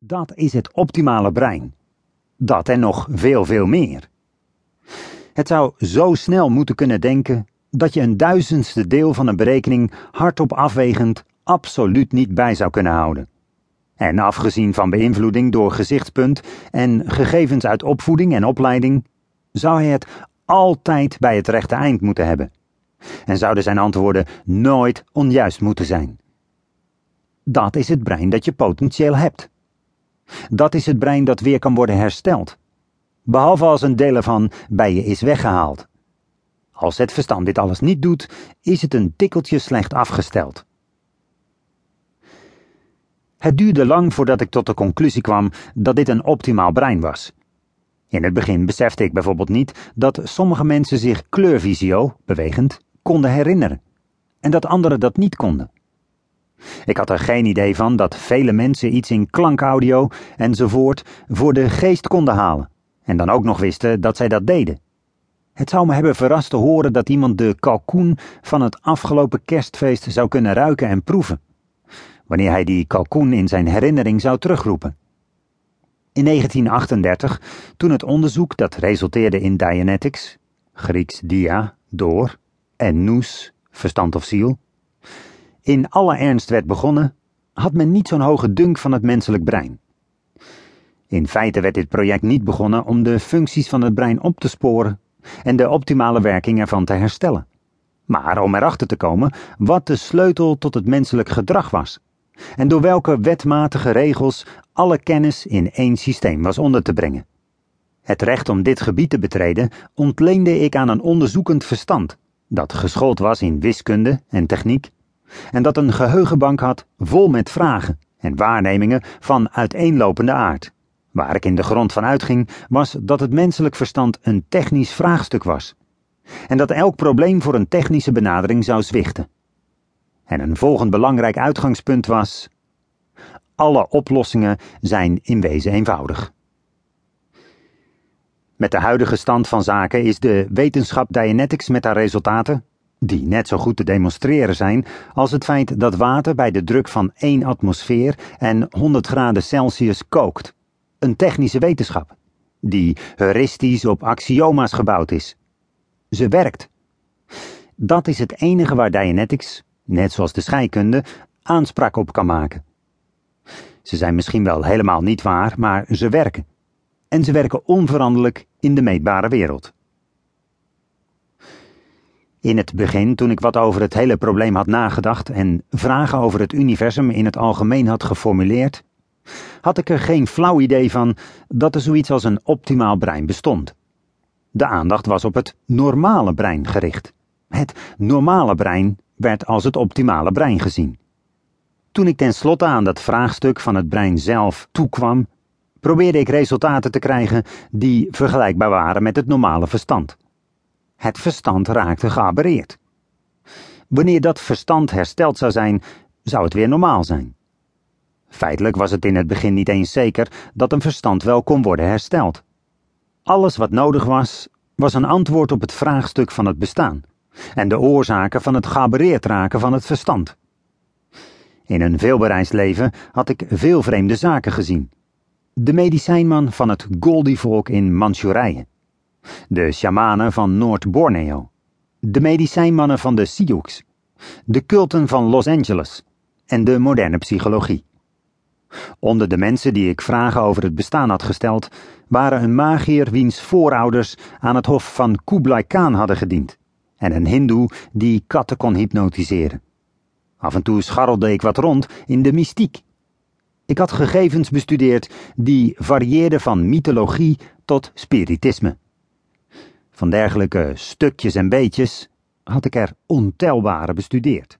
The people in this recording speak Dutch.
Dat is het optimale brein. Dat en nog veel, veel meer. Het zou zo snel moeten kunnen denken dat je een duizendste deel van een berekening hardop afwegend absoluut niet bij zou kunnen houden. En afgezien van beïnvloeding door gezichtspunt en gegevens uit opvoeding en opleiding, zou hij het altijd bij het rechte eind moeten hebben. En zouden zijn antwoorden nooit onjuist moeten zijn. Dat is het brein dat je potentieel hebt. Dat is het brein dat weer kan worden hersteld. Behalve als een deel ervan bij je is weggehaald. Als het verstand dit alles niet doet, is het een tikkeltje slecht afgesteld. Het duurde lang voordat ik tot de conclusie kwam dat dit een optimaal brein was. In het begin besefte ik bijvoorbeeld niet dat sommige mensen zich kleurvisio, bewegend, konden herinneren en dat anderen dat niet konden. Ik had er geen idee van dat vele mensen iets in klankaudio enzovoort voor de geest konden halen en dan ook nog wisten dat zij dat deden. Het zou me hebben verrast te horen dat iemand de kalkoen van het afgelopen kerstfeest zou kunnen ruiken en proeven, wanneer hij die kalkoen in zijn herinnering zou terugroepen. In 1938, toen het onderzoek dat resulteerde in Dianetics, Grieks dia, door, en nous, verstand of ziel, in alle ernst werd begonnen, had men niet zo'n hoge dunk van het menselijk brein. In feite werd dit project niet begonnen om de functies van het brein op te sporen en de optimale werking ervan te herstellen, maar om erachter te komen wat de sleutel tot het menselijk gedrag was en door welke wetmatige regels alle kennis in één systeem was onder te brengen. Het recht om dit gebied te betreden ontleende ik aan een onderzoekend verstand, dat geschoold was in wiskunde en techniek, en dat een geheugenbank had vol met vragen en waarnemingen van uiteenlopende aard. Waar ik in de grond van uitging, was dat het menselijk verstand een technisch vraagstuk was, en dat elk probleem voor een technische benadering zou zwichten. En een volgend belangrijk uitgangspunt was: alle oplossingen zijn in wezen eenvoudig. Met de huidige stand van zaken is de wetenschap Dianetics met haar resultaten, die net zo goed te demonstreren zijn als het feit dat water bij de druk van 1 atmosfeer en 100 graden Celsius kookt, een technische wetenschap, die heuristisch op axioma's gebouwd is. Ze werkt. Dat is het enige waar Dianetics, net zoals de scheikunde, aanspraak op kan maken. Ze zijn misschien wel helemaal niet waar, maar ze werken. En ze werken onveranderlijk in de meetbare wereld. In het begin, toen ik wat over het hele probleem had nagedacht en vragen over het universum in het algemeen had geformuleerd, had ik er geen flauw idee van dat er zoiets als een optimaal brein bestond. De aandacht was op het normale brein gericht. Het normale brein werd als het optimale brein gezien. Toen ik tenslotte aan dat vraagstuk van het brein zelf toekwam, probeerde ik resultaten te krijgen die vergelijkbaar waren met het normale verstand. Het verstand raakte geaberreerd. Wanneer dat verstand hersteld zou zijn, zou het weer normaal zijn. Feitelijk was het in het begin niet eens zeker dat een verstand wel kon worden hersteld. Alles wat nodig was, was een antwoord op het vraagstuk van het bestaan en de oorzaken van het geaberreerd raken van het verstand. In een veelbereisd leven had ik veel vreemde zaken gezien. De medicijnman van het Goldie-volk in Manchurije. De shamanen van Noord-Borneo. De medicijnmannen van de Sioux. De culten van Los Angeles. En de moderne psychologie. Onder de mensen die ik vragen over het bestaan had gesteld, waren een magier wiens voorouders aan het hof van Kublai Khan hadden gediend, en een hindoe die katten kon hypnotiseren. Af en toe scharrelde ik wat rond in de mystiek. Ik had gegevens bestudeerd die varieerden van mythologie tot spiritisme. Van dergelijke stukjes en beetjes had ik er ontelbare bestudeerd.